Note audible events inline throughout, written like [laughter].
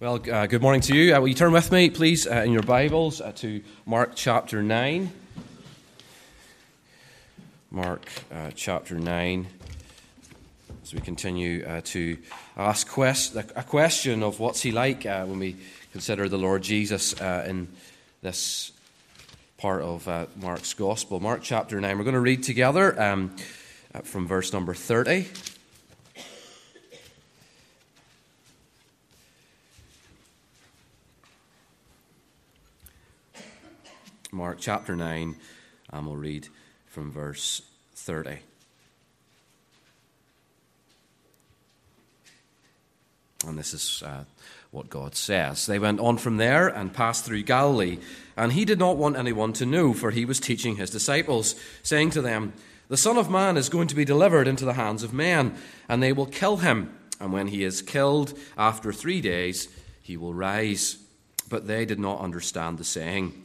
Well, uh, good morning to you. Uh, will you turn with me, please, uh, in your Bibles uh, to Mark chapter 9? Mark uh, chapter 9. As we continue uh, to ask quest- a question of what's he like when we consider the Lord Jesus in this part of Mark's Gospel. Mark chapter 9. We're going to read together um, from verse number 30. Mark chapter 9, and we'll read from verse 30. And this is uh, what God says. They went on from there and passed through Galilee, and he did not want anyone to know, for he was teaching his disciples, saying to them, The Son of Man is going to be delivered into the hands of men, and they will kill him. And when he is killed, after three days, he will rise. But they did not understand the saying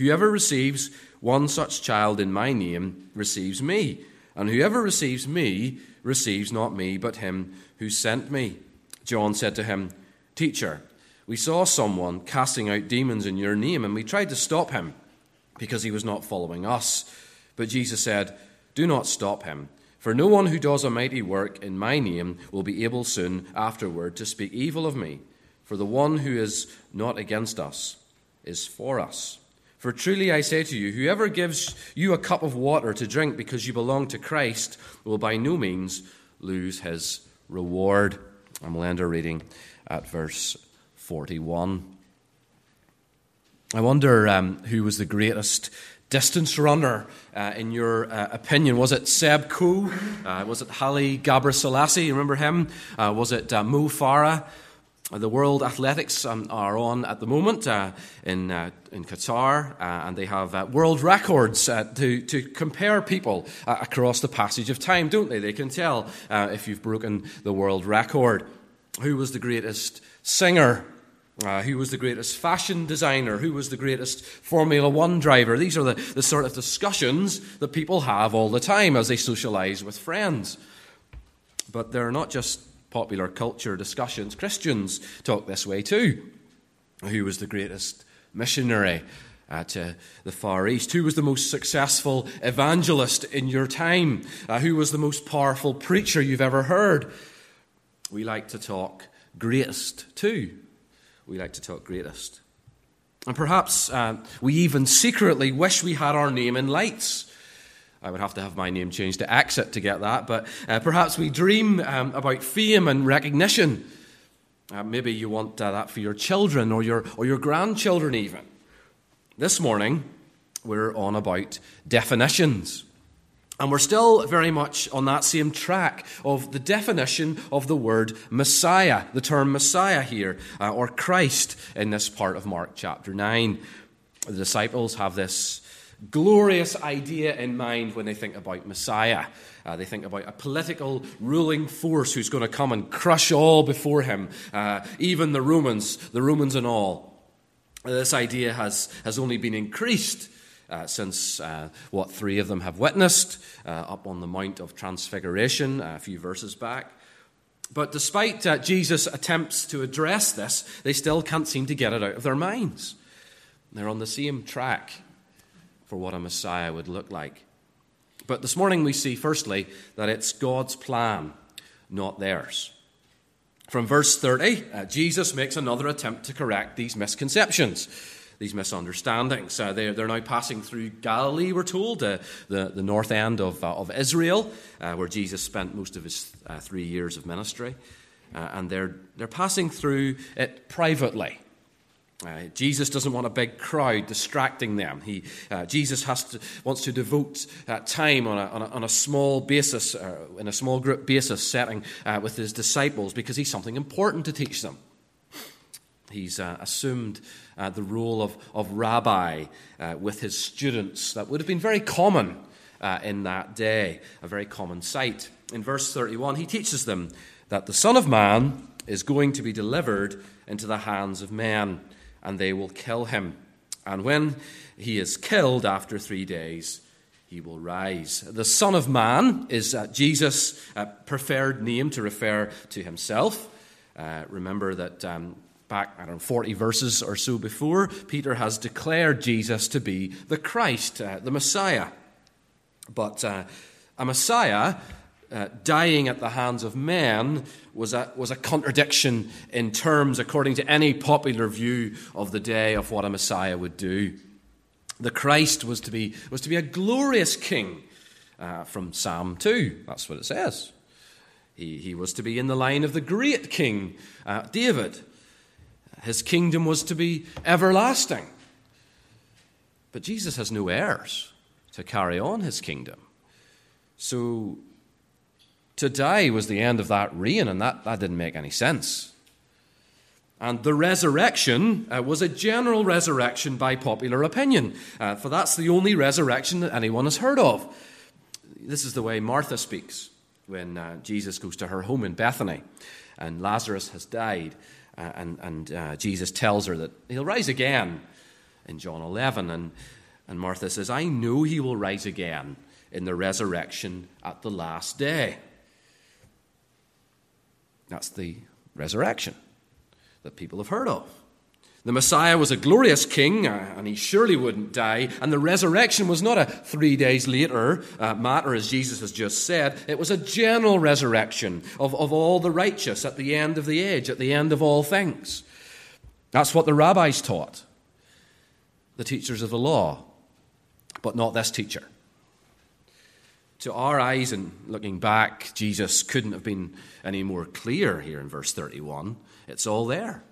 Whoever receives one such child in my name receives me, and whoever receives me receives not me, but him who sent me. John said to him, Teacher, we saw someone casting out demons in your name, and we tried to stop him because he was not following us. But Jesus said, Do not stop him, for no one who does a mighty work in my name will be able soon afterward to speak evil of me. For the one who is not against us is for us. For truly I say to you, whoever gives you a cup of water to drink because you belong to Christ will by no means lose his reward. And we'll end our reading at verse 41. I wonder um, who was the greatest distance runner, uh, in your uh, opinion? Was it Seb Coe? Uh, was it Haile You Remember him? Uh, was it uh, Mo Farah? The World Athletics um, are on at the moment uh, in, uh, in Qatar, uh, and they have uh, world records uh, to, to compare people uh, across the passage of time, don't they? They can tell if you've broken the world record. Who was the greatest singer? who was the greatest fashion designer? Who was the greatest Formula One driver? These are the, the sort of discussions that people have all the time as they socialize with friends. But they're not just popular culture discussions, Christians talk this way too. Who was the greatest missionary uh, to the Far East? Who was the most successful evangelist in your time? Uh, who was the most powerful preacher you've ever heard? We like to talk greatest too. We like to talk greatest. And perhaps uh, we even secretly wish we had our name in lights. I would have to have my name changed to Exit to get that, but uh, perhaps we dream um, about fame and recognition. Uh, maybe you want uh, that for your children or your, or your grandchildren, even. This morning, we're on about definitions. And we're still very much on that same track of the definition of the word Messiah, the term Messiah here, uh, or Christ in this part of Mark chapter 9. The disciples have this glorious idea in mind when they think about Messiah. Uh, they think about a political ruling force who's going to come and crush all before him, uh, even the Romans, the Romans and all. This idea has, has only been increased uh, since uh, what three of them have witnessed uh, up on the Mount of Transfiguration uh, a few verses back. But despite Jesus' attempts to address this, they still can't seem to get it out of their minds. They're on the same track for what a Messiah would look like. But this morning we see, firstly, that it's God's plan, not theirs. From verse 30, uh, Jesus makes another attempt to correct these misconceptions, these misunderstandings. Uh, they're, they're now passing through Galilee, we're told, uh, the, the north end of, uh, of Israel, uh, where Jesus spent most of his uh, three years of ministry. and they're, they're passing through it privately. Uh, Jesus doesn't want a big crowd distracting them. He, uh, Jesus has to, wants to devote uh, time on a, on, a, on a, small basis, uh, in a small group basis setting uh, with his disciples because he's something important to teach them. He's uh, assumed the role of, of rabbi with his students. That would have been very common in that day, a very common sight. In verse 31, he teaches them that the Son of Man is going to be delivered into the hands of men, and they will kill him. And when he is killed after three days, he will rise. The Son of Man is uh, Jesus' uh, preferred name to refer to himself. Uh, remember that um, back, I don't know, 40 verses or so before, Peter has declared Jesus to be the Christ, uh, the Messiah. But uh, a Messiah uh, dying at the hands of men was a, was a contradiction in terms, according to any popular view of the day, of what a Messiah would do. The Christ was to be, was to be a glorious king uh, from Psalm 2. That's what it says. He, he was to be in the line of the great king, uh, David. His kingdom was to be everlasting. But Jesus has no heirs to carry on his kingdom. So to die was the end of that reign, and that, that didn't make any sense. And the resurrection uh, was a general resurrection by popular opinion, uh, for that's the only resurrection that anyone has heard of. This is the way Martha speaks when uh, Jesus goes to her home in Bethany, and Lazarus has died, uh, and, and uh, Jesus tells her that he'll rise again in John 11. And, and Martha says, I know he will rise again in the resurrection at the last day. That's the resurrection that people have heard of. The Messiah was a glorious king, uh, and he surely wouldn't die. And the resurrection was not a three days later uh, matter, as Jesus has just said. It was a general resurrection of, of all the righteous at the end of the age, at the end of all things. That's what the rabbis taught, the teachers of the law, but not this teacher. To our eyes, and looking back, Jesus couldn't have been any more clear here in verse 31. It's all there.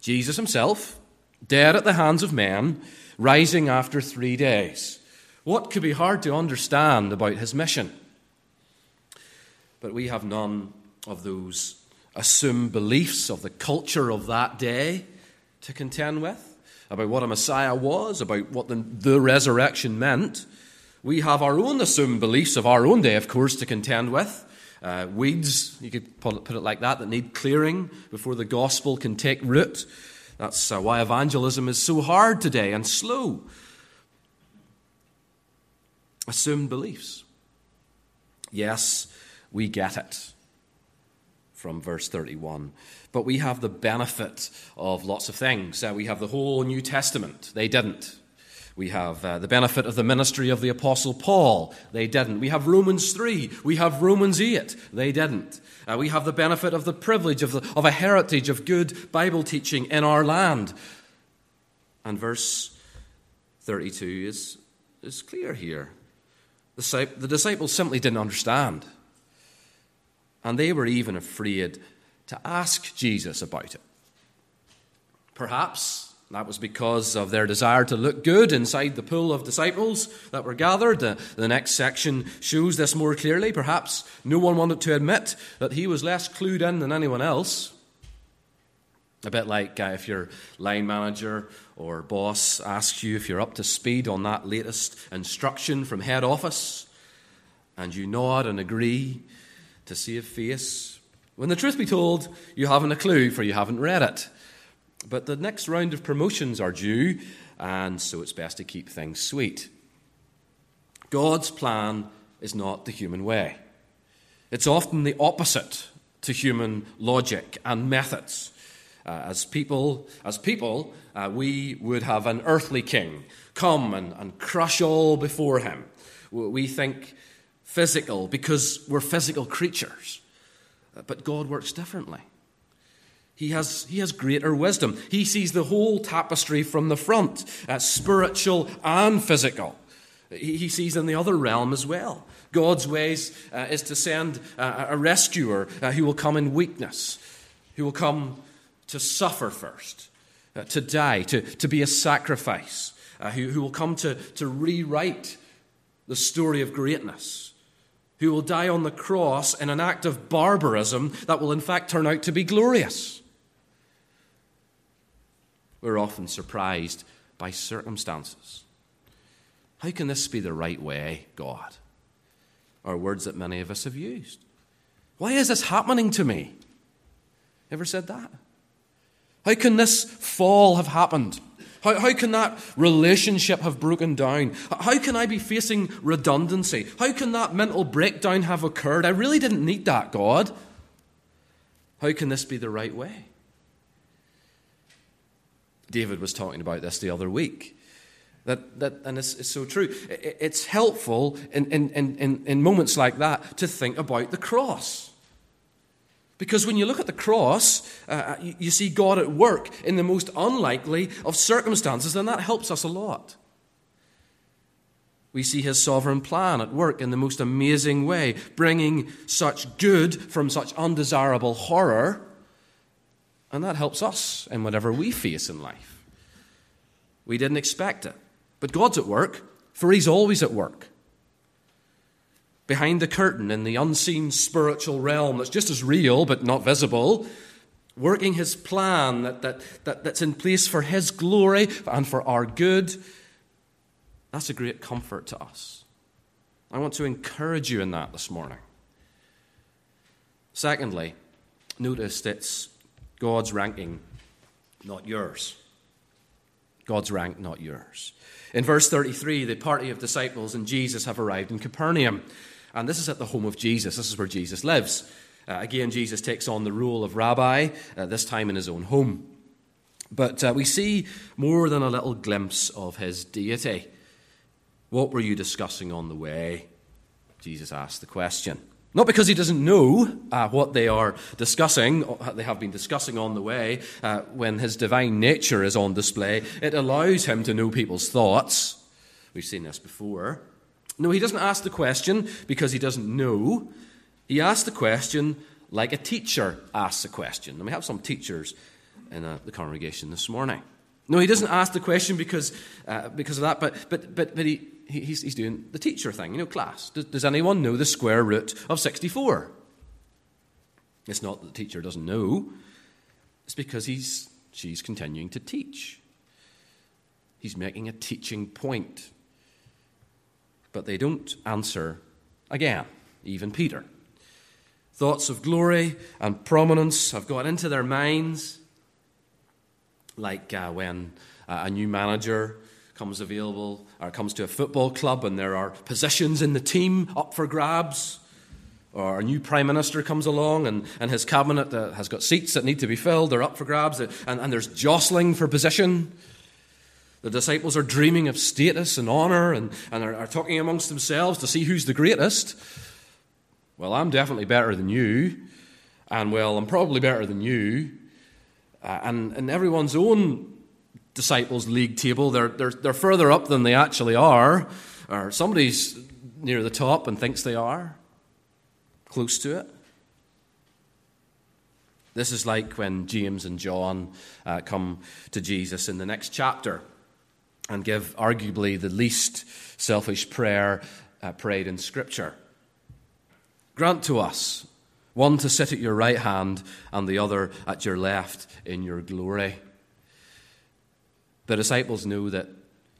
Jesus himself, dead at the hands of men, rising after three days. What could be hard to understand about his mission? But we have none of those assumed beliefs of the culture of that day to contend with, about what a Messiah was, about what the, the resurrection meant. We have our own assumed beliefs of our own day, of course, to contend with. Uh, weeds, you could put it like that, that need clearing before the gospel can take root. That's uh, why evangelism is so hard today and slow. Assumed beliefs. Yes, we get it from verse 31. But we have the benefit of lots of things. Uh, we have the whole New Testament. They didn't. We have uh, the benefit of the ministry of the Apostle Paul. They didn't. We have Romans 3. We have Romans 8. They didn't. Uh, we have the benefit of the privilege of, the, of a heritage of good Bible teaching in our land. And verse 32 is, is clear here. The, the disciples simply didn't understand. And they were even afraid to ask Jesus about it. Perhaps that was because of their desire to look good inside the pool of disciples that were gathered. The, next section shows this more clearly. Perhaps no one wanted to admit that he was less clued in than anyone else. A bit like uh, if your line manager or boss asks you if you're up to speed on that latest instruction from head office, and you nod and agree to save face. When the truth be told, you haven't a clue, for you haven't read it. But the next round of promotions are due, and so it's best to keep things sweet. God's plan is not the human way, it's often the opposite to human logic and methods. Uh, as people, as people uh, we would have an earthly king come and, and crush all before him. We think physical because we're physical creatures. Uh, but God works differently. He has, he has greater wisdom. He sees the whole tapestry from the front, uh, spiritual and physical. He, he, sees in the other realm as well. God's ways uh, is to send uh, a rescuer uh, who will come in weakness, who will come to suffer first, uh, to die, to, to be a sacrifice, uh, who, who will come to, to rewrite the story of greatness who will die on the cross in an act of barbarism that will in fact turn out to be glorious. We're often surprised by circumstances. How can this be the right way, God? Are words that many of us have used. Why is this happening to me? Ever said that? How can this fall have happened? How, how can that relationship have broken down? How can I be facing redundancy? How can that mental breakdown have occurred? I really didn't need that, God. How can this be the right way? David was talking about this the other week. That, that, and it's, it's so true. It's helpful in, in, in, in moments like that to think about the cross. Because when you look at the cross, uh, you, you see God at work in the most unlikely of circumstances, and that helps us a lot. We see his sovereign plan at work in the most amazing way, bringing such good from such undesirable horror, and that helps us in whatever we face in life. We didn't expect it, but God's at work, for he's always at work behind the curtain in the unseen spiritual realm that's just as real but not visible, working his plan that, that, that, that's in place for his glory and for our good. That's a great comfort to us. I want to encourage you in that this morning. Secondly, notice it's God's ranking, not yours. God's rank, not yours. In verse 33, the party of disciples and Jesus have arrived in Capernaum. And this is at the home of Jesus. This is where Jesus lives. Uh, again, Jesus takes on the role of rabbi, uh, this time in his own home. But uh, we see more than a little glimpse of his deity. What were you discussing on the way? Jesus asked the question. Not because he doesn't know uh, what they are discussing, they have been discussing on the way, uh, when his divine nature is on display. It allows him to know people's thoughts. We've seen this before. No, he doesn't ask the question because he doesn't know. He asks the question like a teacher asks a question. And we have some teachers in uh, the congregation this morning. No, he doesn't ask the question because, uh, because of that, but, but, but, but he, he's, he's doing the teacher thing. You know, class, does, does anyone know the square root of 64? It's not that the teacher doesn't know, it's because he's, she's continuing to teach. He's making a teaching point but they don't answer again, even Peter. Thoughts of glory and prominence have got into their minds, like uh, when uh, a new manager comes available or comes to a football club and there are positions in the team up for grabs. Or a new prime minister comes along and, and his cabinet uh, has got seats that need to be filled, they're up for grabs, and, and there's jostling for position. The disciples are dreaming of status and honor and, and are, are talking amongst themselves to see who's the greatest. Well, I'm definitely better than you. And well, I'm probably better than you. Uh, and everyone's own disciples' league table, they're, they're, they're further up than they actually are. Or somebody's near the top and thinks they are, close to it. This is like when James and John uh, come to Jesus in the next chapter and give arguably the least selfish prayer uh, prayed in Scripture. Grant to us one to sit at your right hand and the other at your left in your glory. The disciples knew that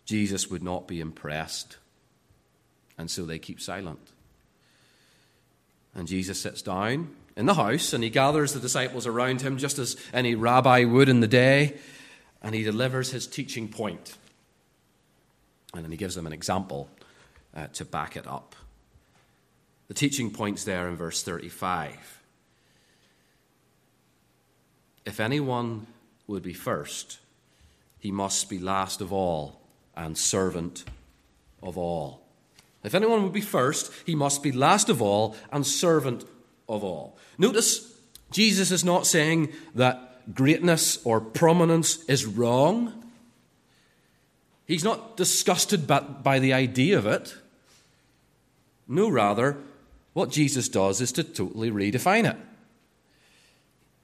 Jesus would not be impressed, and so they keep silent. And Jesus sits down in the house and he gathers the disciples around him just as any rabbi would in the day, and he delivers his teaching point. And then he gives them an example uh, to back it up. The teaching points there in verse 35. If anyone would be first, he must be last of all and servant of all. If anyone would be first, he must be last of all and servant of all. Notice, Jesus is not saying that greatness or prominence is wrong. He's not disgusted by the idea of it. No, rather, what Jesus does is to totally redefine it.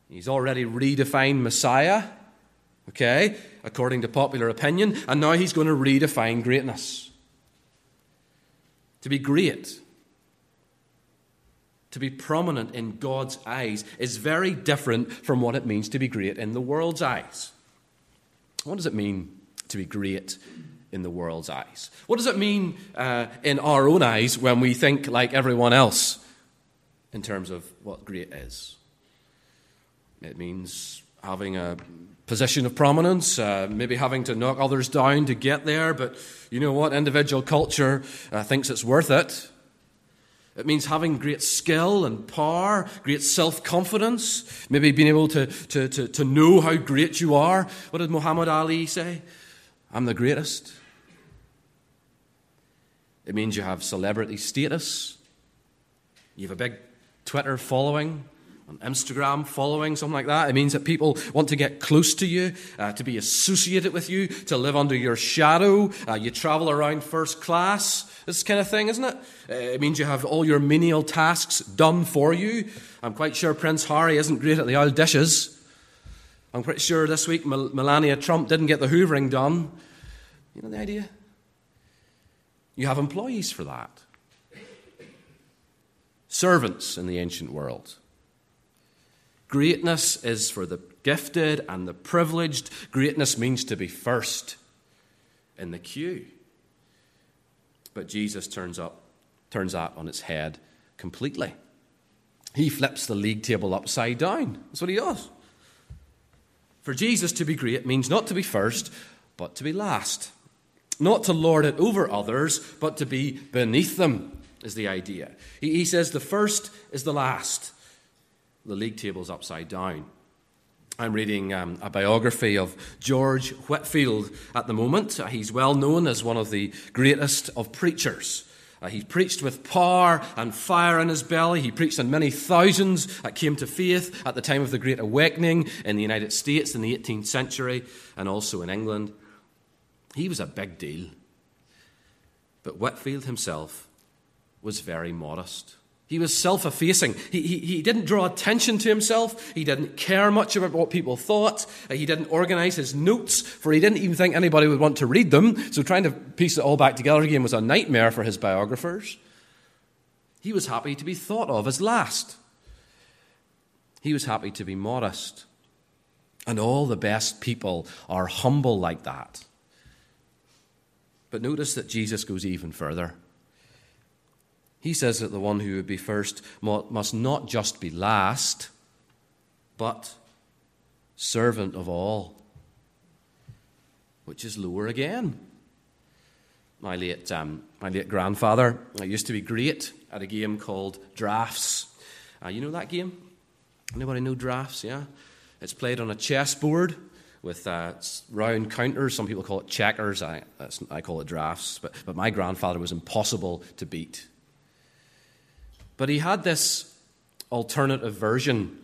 He's already redefined Messiah, okay, according to popular opinion, and now he's going to redefine greatness. To be great, to be prominent in God's eyes, is very different from what it means to be great in the world's eyes. What does it mean to be great in the world's eyes? What does it mean uh, in our own eyes when we think like everyone else in terms of what great is? It means having a position of prominence, uh, maybe having to knock others down to get there, but you know what? Individual culture uh, thinks it's worth it. It means having great skill and power, great self confidence, maybe being able to, to, to, to know how great you are. What did Muhammad Ali say? I'm the greatest. It means you have celebrity status, you have a big Twitter following, on Instagram following, something like that. It means that people want to get close to you, uh, to be associated with you, to live under your shadow. Uh, you travel around first class, this kind of thing, isn't it? Uh, it means you have all your menial tasks done for you. I'm quite sure Prince Harry isn't great at the old dishes. I'm pretty sure this week Melania Trump didn't get the hoovering done. You know the idea? You have employees for that. Servants in the ancient world. Greatness is for the gifted and the privileged. Greatness means to be first in the queue. But Jesus turns up, turns that on its head completely. He flips the league table upside down. That's what he does. For Jesus to be great means not to be first, but to be last. Not to lord it over others, but to be beneath them, is the idea. He, he says the first is the last the league table's upside down. I'm reading um, a biography of George Whitefield at the moment. He's well known as one of the greatest of preachers. Uh, he preached with power and fire in his belly. He preached and many thousands that came to faith at the time of the Great Awakening in the United States in the 18th century and also in England. He was a big deal. But Whitefield himself was very modest. He was self effacing. He, he, he, didn't draw attention to himself. He didn't care much about what people thought. Uh, he didn't organize his notes, for he didn't even think anybody would want to read them. So trying to piece it all back together again was a nightmare for his biographers. He was happy to be thought of as last. He was happy to be modest. And all the best people are humble like that. But notice that Jesus goes even further. He says that the one who would be first must not just be last, but servant of all, which is lower again. My late, um, my late grandfather I used to be great at a game called Draughts. Uh, you know that game? Anybody know Draughts? Yeah? It's played on a chessboard with uh, round counters. Some people call it checkers. I, I call it drafts. But, but my grandfather was impossible to beat. But he had this alternative version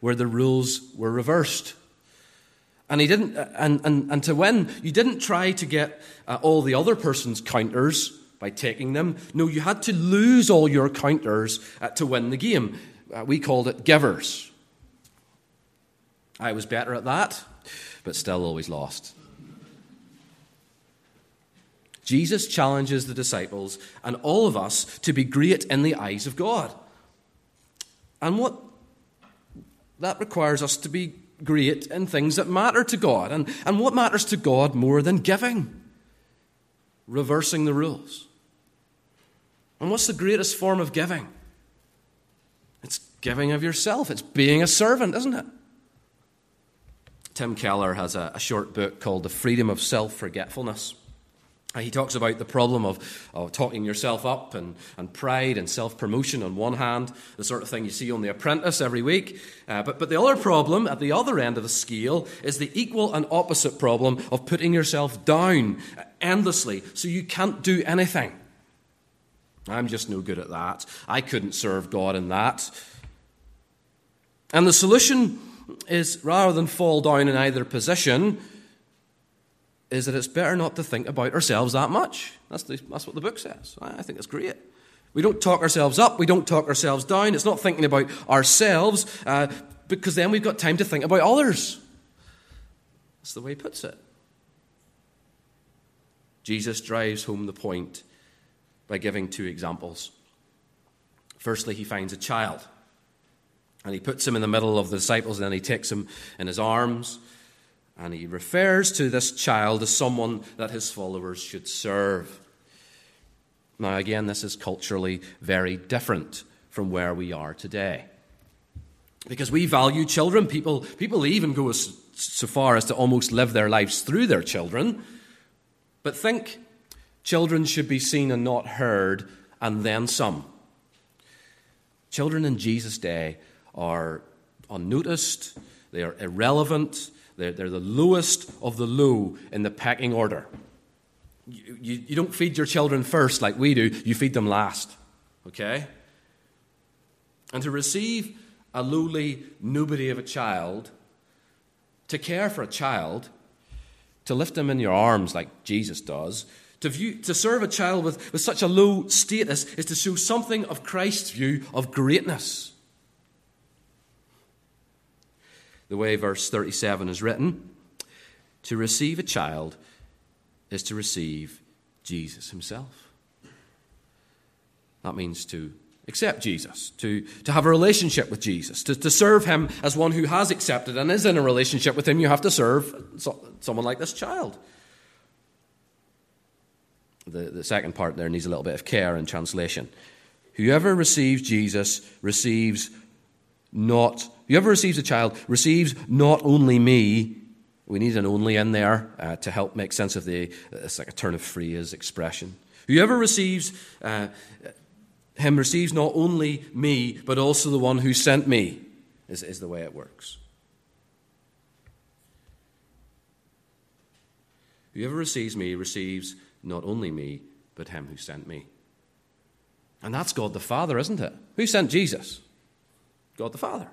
where the rules were reversed. And he didn't, and, and, and to win, you didn't try to get uh, all the other person's counters by taking them. No, you had to lose all your counters uh, to win the game. Uh, we called it givers. I was better at that, but still always lost. Jesus challenges the disciples and all of us to be great in the eyes of God. And what that requires us to be great in things that matter to God. And, and what matters to God more than giving? Reversing the rules. And what's the greatest form of giving? It's giving of yourself. It's being a servant, isn't it? Tim Keller has a, a short book called The Freedom of Self Forgetfulness. He talks about the problem of, of talking yourself up and, and pride and self promotion on one hand, the sort of thing you see on The Apprentice every week. Uh, but, but the other problem at the other end of the scale is the equal and opposite problem of putting yourself down endlessly so you can't do anything. I'm just no good at that. I couldn't serve God in that. And the solution is rather than fall down in either position, is that it's better not to think about ourselves that much. That's, the, that's what the book says. I think it's great. We don't talk ourselves up, we don't talk ourselves down. It's not thinking about ourselves, uh, because then we've got time to think about others. That's the way he puts it. Jesus drives home the point by giving two examples. Firstly, he finds a child, and he puts him in the middle of the disciples, and then he takes him in his arms And he refers to this child as someone that his followers should serve. Now, again, this is culturally very different from where we are today. Because we value children. People, people even go as, so far as to almost live their lives through their children. But think children should be seen and not heard, and then some. Children in Jesus' day are unnoticed, they are irrelevant, they're, they're the lowest of the low in the pecking order. You, you, you don't feed your children first like we do, you feed them last. Okay? And to receive a lowly nobody of a child, to care for a child, to lift them in your arms like Jesus does, to, view, to serve a child with, with such a low status is to show something of Christ's view of greatness. The way verse 37 is written to receive a child is to receive Jesus himself. That means to accept Jesus, to, to have a relationship with Jesus, to, to serve him as one who has accepted and is in a relationship with him. You have to serve someone like this child. The, the second part there needs a little bit of care in translation. Whoever receives Jesus receives not, whoever receives a child receives not only me, we need an only in there uh, to help make sense of the, it's like a turn of phrase expression. Whoever receives uh, him receives not only me, but also the one who sent me, is, is the way it works. Whoever receives me receives not only me, but him who sent me. And that's God the Father, isn't it? Who sent Jesus? God the Father.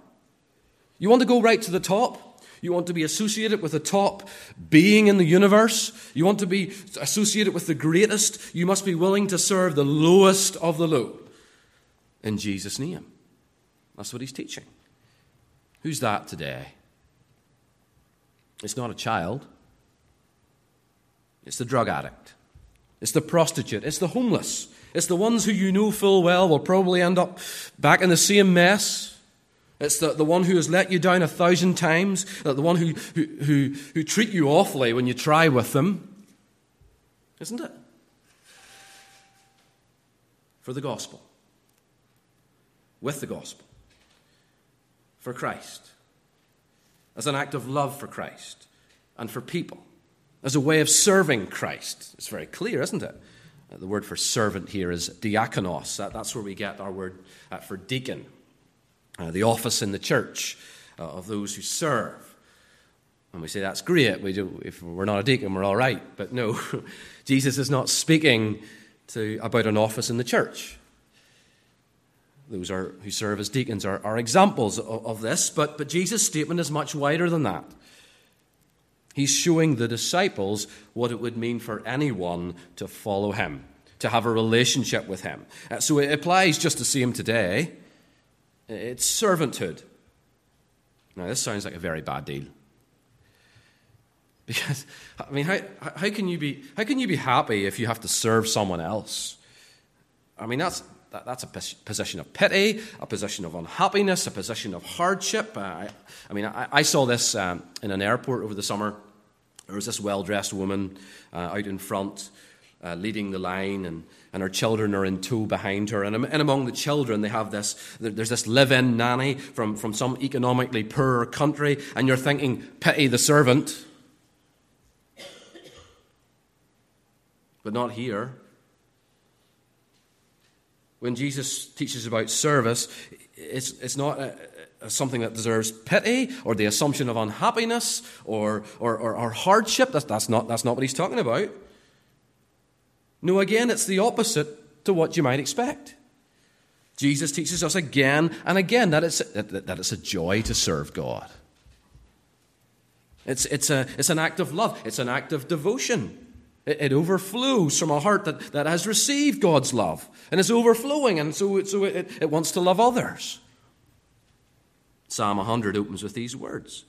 You want to go right to the top? You want to be associated with the top being in the universe? You want to be associated with the greatest? You must be willing to serve the lowest of the low in Jesus' name. That's what he's teaching. Who's that today? It's not a child, it's the drug addict, it's the prostitute, it's the homeless, it's the ones who you know full well will probably end up back in the same mess. It's the, the one who has let you down a thousand times, the one who, who, who, who treat you awfully when you try with them. Isn't it? For the gospel with the gospel for Christ, as an act of love for Christ and for people, as a way of serving Christ. It's very clear, isn't it? The word for servant here is diakonos. that's where we get our word uh, for deacon, uh, the office in the church uh, of those who serve. And we say that's great. We do, if we're not a deacon, we're all right. But no, [laughs] Jesus is not speaking to, about an office in the church those are, who serve as deacons are, are examples of, of this, but, but Jesus' statement is much wider than that. He's showing the disciples what it would mean for anyone to follow him, to have a relationship with him. Uh, so it applies just the same today. It's servanthood. Now, this sounds like a very bad deal. Because, I mean, how, how, can you be, how can you be happy if you have to serve someone else? I mean, that's, that, that's a position of pity, a position of unhappiness, a position of hardship. Uh, I, I mean, I, I saw this um, in an airport over the summer. There was this well dressed woman uh, out in front. Uh, leading the line, and, and her children are in tow behind her. And, and among the children, they have this there's this live in nanny from, from some economically poorer country, and you're thinking, pity the servant. But not here. When Jesus teaches about service, it's, it's not a, a, something that deserves pity or the assumption of unhappiness or, or, or, or hardship. That's, that's, not, that's not what he's talking about. No, again, it's the opposite to what you might expect. Jesus teaches us again and again that it's, that, it's a joy to serve God. It's, it's, a, it's an act of love, it's an act of devotion. It, it, overflows from a heart that, that has received God's love and is overflowing, and so, so it, it wants to love others. Psalm 100 opens with these words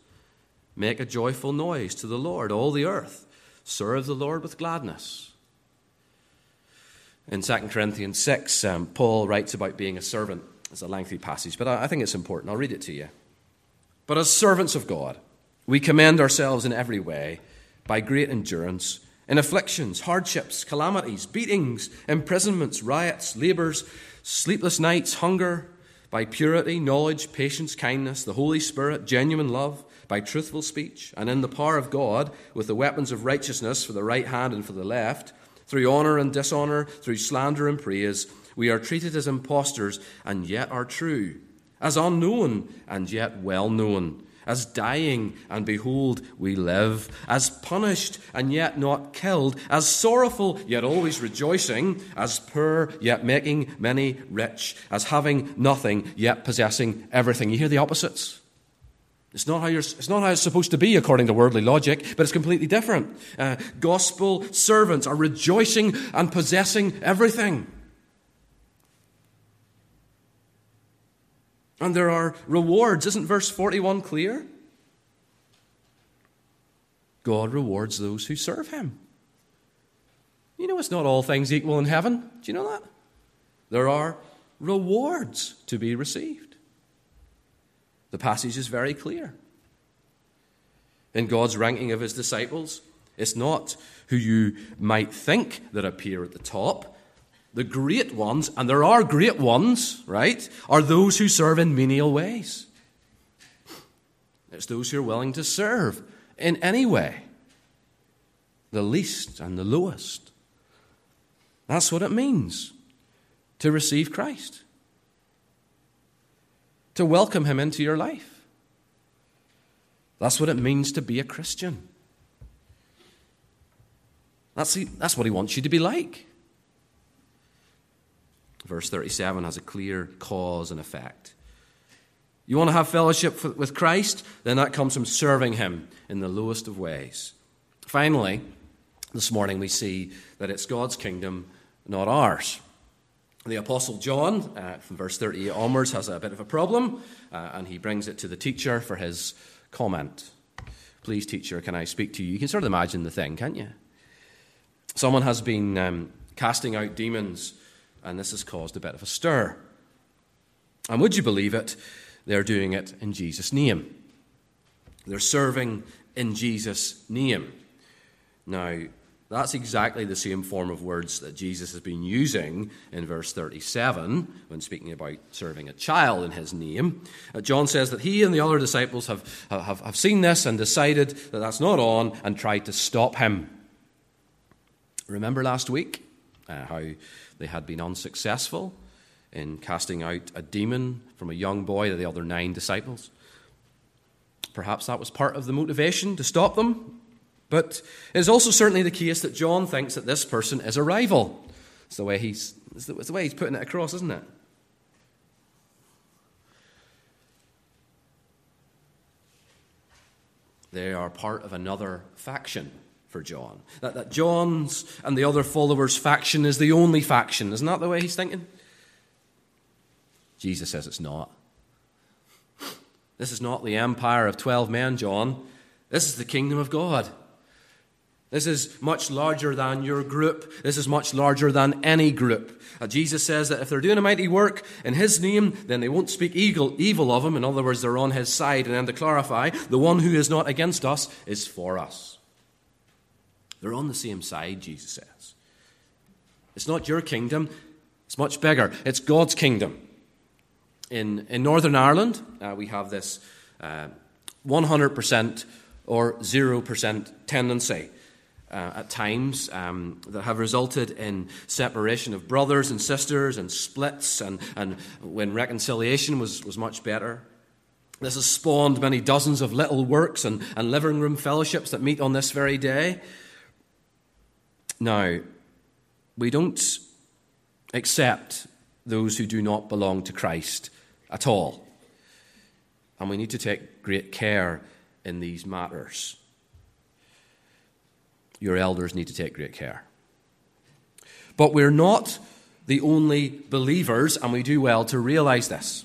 Make a joyful noise to the Lord, all the earth. Serve the Lord with gladness. In 2 Corinthians 6, um, Paul writes about being a servant. It's a lengthy passage, but I, I think it's important. I'll read it to you. But as servants of God, We commend ourselves in every way by great endurance in afflictions, hardships, calamities, beatings, imprisonments, riots, labors, sleepless nights, hunger, by purity, knowledge, patience, kindness, the Holy Spirit, genuine love, by truthful speech, and in the power of God, with the weapons of righteousness for the right hand and for the left, through honor and dishonor, through slander and praise, we are treated as impostors and yet are true, as unknown and yet well known as dying, and behold, we live, as punished, and yet not killed, as sorrowful, yet always rejoicing, as poor, yet making many rich, as having nothing, yet possessing everything. You hear the opposites? It's not, how you're, it's not how it's supposed to be according to worldly logic, but it's completely different. Uh, gospel servants are rejoicing and possessing everything. And there are rewards. Isn't verse 41 clear? God rewards those who serve him. You know, it's not all things equal in heaven. Do you know that? There are rewards to be received. The passage is very clear. In God's ranking of his disciples, it's not who you might think that appear at the top, the great ones, and there are great ones, right, are those who serve in menial ways. It's those who are willing to serve in any way, the least and the lowest. That's what it means to receive Christ, to welcome Him into your life. That's what it means to be a Christian. That's, that's what He wants you to be like. Verse 37 has a clear cause and effect. You want to have fellowship with Christ? Then that comes from serving Him in the lowest of ways. Finally, this morning we see that it's God's kingdom, not ours. The Apostle John, uh, from verse 38 onwards, has a bit of a problem, uh, and he brings it to the teacher for his comment. Please, teacher, can I speak to you? You can sort of imagine the thing, can't you? Someone has been um, casting out demons and this has caused a bit of a stir. And would you believe it? They're doing it in Jesus' name. They're serving in Jesus' name. Now, that's exactly the same form of words that Jesus has been using in verse 37 when speaking about serving a child in his name. Uh, John says that he and the other disciples have, have, have seen this and decided that that's not on and tried to stop him. Remember last week uh, how they had been unsuccessful in casting out a demon from a young boy to the other nine disciples. Perhaps that was part of the motivation to stop them. But it is also certainly the case that John thinks that this person is a rival. It's the way he's, it's the, way he's putting it across, isn't it? They are part of another faction for John. That, that John's and the other followers' faction is the only faction. Isn't that the way he's thinking? Jesus says it's not. This is not the empire of 12 men, John. This is the kingdom of God. This is much larger than your group. This is much larger than any group. Uh, Jesus says that if they're doing a mighty work in His name, then they won't speak evil, evil of Him. In other words, they're on His side. And then to clarify, the one who is not against us is for us. They're on the same side, Jesus says. It's not your kingdom, it's much bigger. It's God's kingdom. In, in Northern Ireland, uh, we have this uh, 100% or 0% tendency. Uh, at times um, that have resulted in separation of brothers and sisters and splits, and, and when reconciliation was, was much better. This has spawned many dozens of little works and, and living room fellowships that meet on this very day. Now, we don't accept those who do not belong to Christ at all. And we need to take great care in these matters. Your elders need to take great care. But we're not the only believers, and we do well to realize this.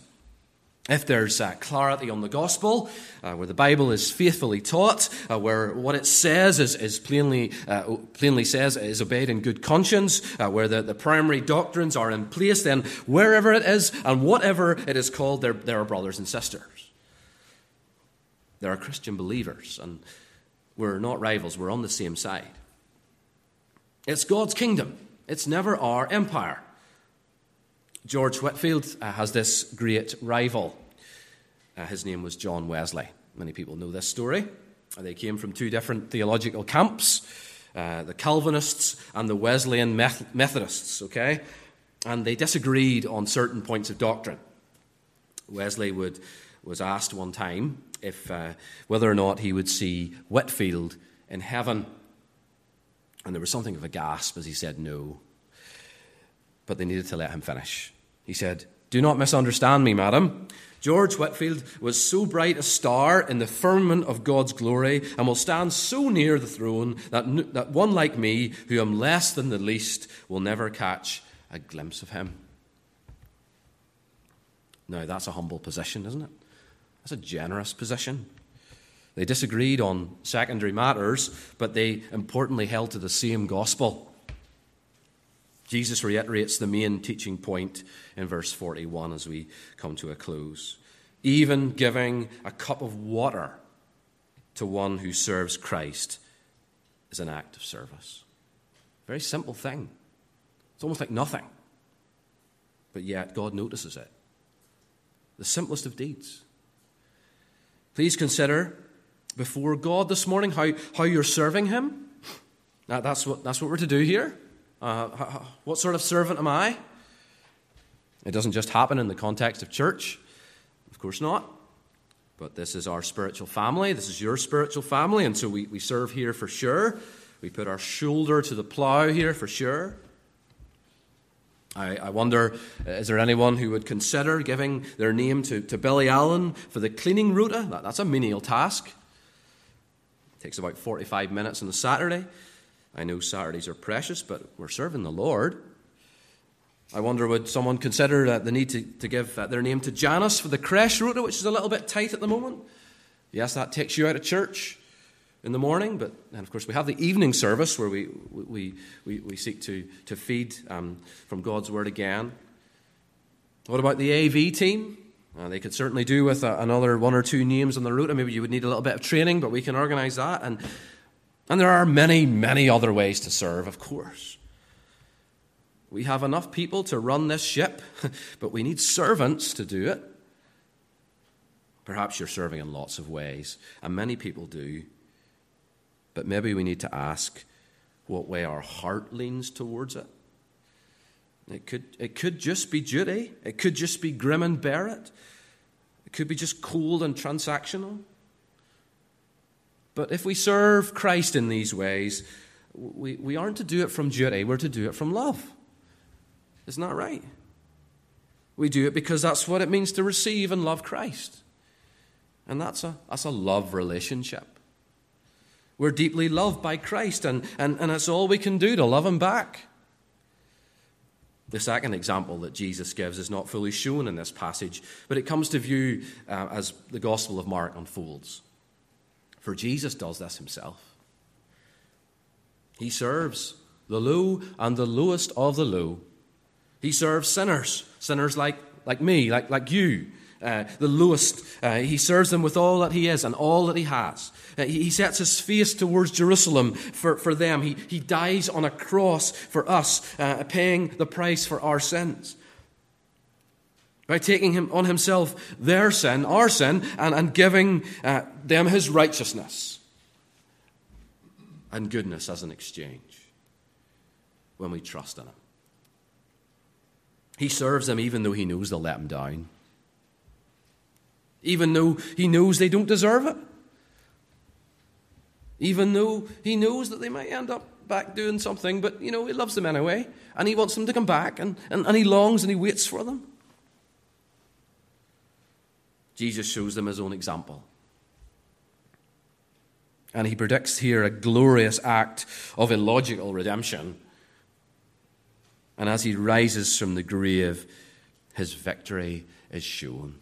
If there's uh, clarity on the gospel, uh, where the Bible is faithfully taught, uh, where what it says is, is plainly, uh, plainly says is obeyed in good conscience, uh, where the, the primary doctrines are in place, then wherever it is and whatever it is called, there, there are brothers and sisters. There are Christian believers, and we're not rivals, we're on the same side. It's God's kingdom, it's never our empire. George Whitefield uh, has this great rival. Uh, his name was John Wesley. Many people know this story. They came from two different theological camps uh, the Calvinists and the Wesleyan Methodists, okay? And they disagreed on certain points of doctrine. Wesley would, was asked one time if, uh, whether or not he would see Whitefield in heaven. And there was something of a gasp as he said no. But they needed to let him finish. He said, Do not misunderstand me, madam. George Whitefield was so bright a star in the firmament of God's glory and will stand so near the throne that, that one like me, who am less than the least, will never catch a glimpse of him. Now, that's a humble position, isn't it? That's a generous position. They disagreed on secondary matters, but they importantly held to the same gospel. Jesus reiterates the main teaching point in verse 41 as we come to a close. Even giving a cup of water to one who serves Christ is an act of service. Very simple thing. It's almost like nothing. But yet, God notices it. The simplest of deeds. Please consider before God this morning how, how you're serving Him. That's what, that's what we're to do here. Uh, what sort of servant am I? It doesn't just happen in the context of church. Of course not. But this is our spiritual family. This is your spiritual family. And so we, we serve here for sure. We put our shoulder to the plow here for sure. I, I wonder is there anyone who would consider giving their name to, to Billy Allen for the cleaning rota? That, that's a menial task. It takes about 45 minutes on a Saturday. I know Saturdays are precious, but we're serving the Lord. I wonder would someone consider uh, the need to, to give uh, their name to Janice for the creche rota, which is a little bit tight at the moment? Yes, that takes you out of church in the morning, but and of course we have the evening service where we, we, we, we seek to, to feed um, from God's Word again. What about the AV team? Uh, they could certainly do with uh, another one or two names on the route, and maybe you would need a little bit of training, but we can organize that. And and there are many, many other ways to serve, of course. We have enough people to run this ship, [laughs] but we need servants to do it. Perhaps you're serving in lots of ways, and many people do. But maybe we need to ask what way our heart leans towards it. It could, it could just be duty, it could just be grim and bear it, it could be just cold and transactional. But if we serve Christ in these ways, we, we aren't to do it from duty, we're to do it from love. Isn't that right? We do it because that's what it means to receive and love Christ. And that's a, that's a love relationship. We're deeply loved by Christ, and, and, and it's all we can do to love Him back. The second example that Jesus gives is not fully shown in this passage, but it comes to view uh, as the Gospel of Mark unfolds. For Jesus does this himself. He serves the low and the lowest of the low. He serves sinners, sinners like, like me, like, like you, uh, the lowest. Uh, he serves them with all that he is and all that he has. Uh, he, he, sets his face towards Jerusalem for, for them. He, he dies on a cross for us, uh, paying the price for our sins by taking him on himself their sin, our sin, and, and giving uh, them his righteousness and goodness as an exchange when we trust in him. He serves them even though he knows they'll let him down, even though he knows they don't deserve it, even though he knows that they might end up back doing something, but you know, he loves them anyway, and he wants them to come back, and, and, and he longs and he waits for them. Jesus shows them his own example. And he predicts here a glorious act of illogical redemption. And as he rises from the grave, his victory is shown.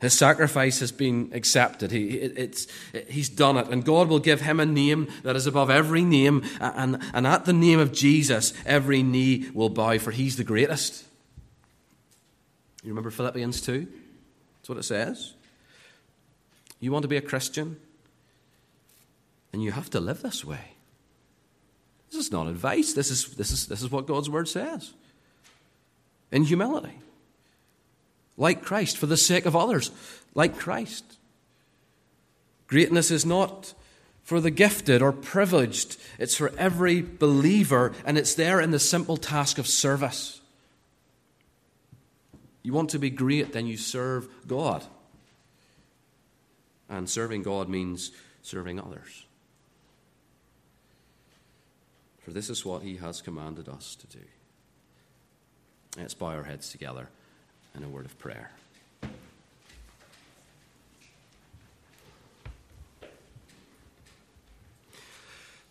His sacrifice has been accepted. He, it's, he's done it. And God will give him a name that is above every name. And, and at the name of Jesus, every knee will bow, for he's the greatest. You remember Philippians 2? That's what it says. You want to be a Christian? And you have to live this way. This is not advice. This is, this is, this is what God's word says. In humility. Like Christ, for the sake of others. Like Christ. Greatness is not for the gifted or privileged, it's for every believer, and it's there in the simple task of service. You want to be great, then you serve God. And serving God means serving others. For this is what He has commanded us to do. Let's bow our heads together in a word of prayer.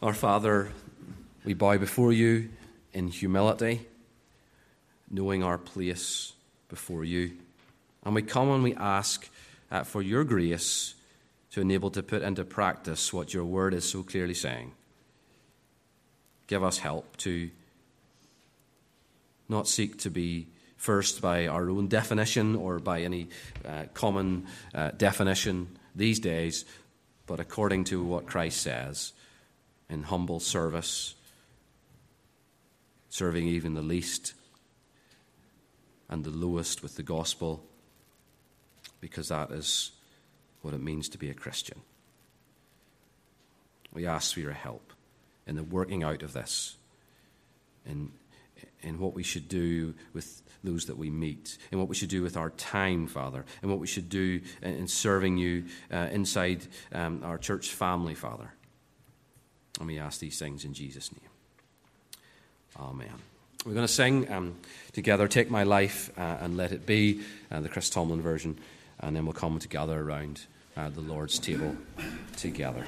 Our Father, we bow before you in humility, knowing our place before you. And we come and we ask uh, for your grace to enable to put into practice what your word is so clearly saying. Give us help to not seek to be first by our own definition or by any uh, common uh, definition these days, but according to what Christ says in humble service, serving even the least and the lowest with the gospel, because that is what it means to be a Christian. We ask for your help in the working out of this, in, in what we should do with those that we meet, in what we should do with our time, Father, and what we should do in serving you uh, inside um, our church family, Father. And we ask these things in Jesus' name. Amen. We're going to sing um, together, Take My Life uh, and Let It Be, uh, the Chris Tomlin version, and then we'll come together around uh, the Lord's table together.